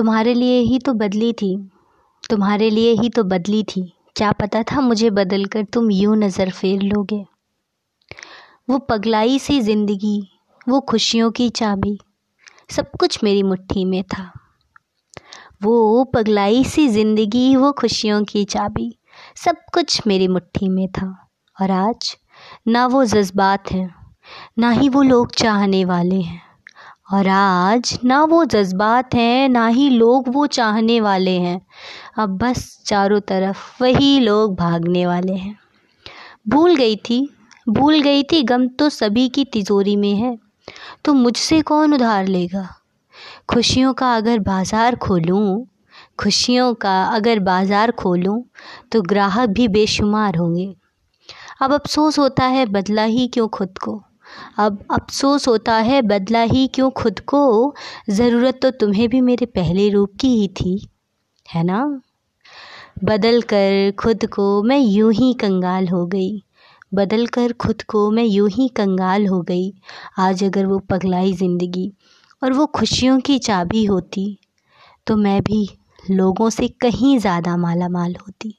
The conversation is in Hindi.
तुम्हारे लिए ही तो बदली थी। तुम्हारे लिए ही तो बदली थी। क्या पता था मुझे बदल कर तुम यूँ नज़र फेर लोगे। वो पगलाई सी ज़िंदगी, वो खुशियों की चाबी, सब कुछ मेरी मुट्ठी में था। वो पगलाई सी ज़िंदगी, वो खुशियों की चाबी, सब कुछ मेरी मुट्ठी में था। और आज ना वो जज्बात हैं, ना ही वो लोग चाहने वाले हैं। और आज ना वो जज्बात हैं, ना ही लोग वो चाहने वाले हैं। अब बस चारों तरफ़ वही लोग भागने वाले हैं। भूल गई थी, भूल गई थी, गम तो सभी की तिजोरी में है। तो मुझसे कौन उधार लेगा? खुशियों का अगर बाज़ार खोलूँ, खुशियों का अगर बाज़ार खोलूँ तो ग्राहक भी बेशुमार होंगे। अब अफसोस होता है, बदला ही क्यों खुद को? अब अफसोस होता है, बदला ही क्यों खुद को? ज़रूरत तो तुम्हें भी मेरे पहले रूप की ही थी, है ना? बदल कर खुद को मैं यूँ ही कंगाल हो गई। बदल कर खुद को मैं यूँ ही कंगाल हो गई। आज अगर वो पगलाई ज़िंदगी और वो खुशियों की चाबी होती तो मैं भी लोगों से कहीं ज़्यादा माला माल होती।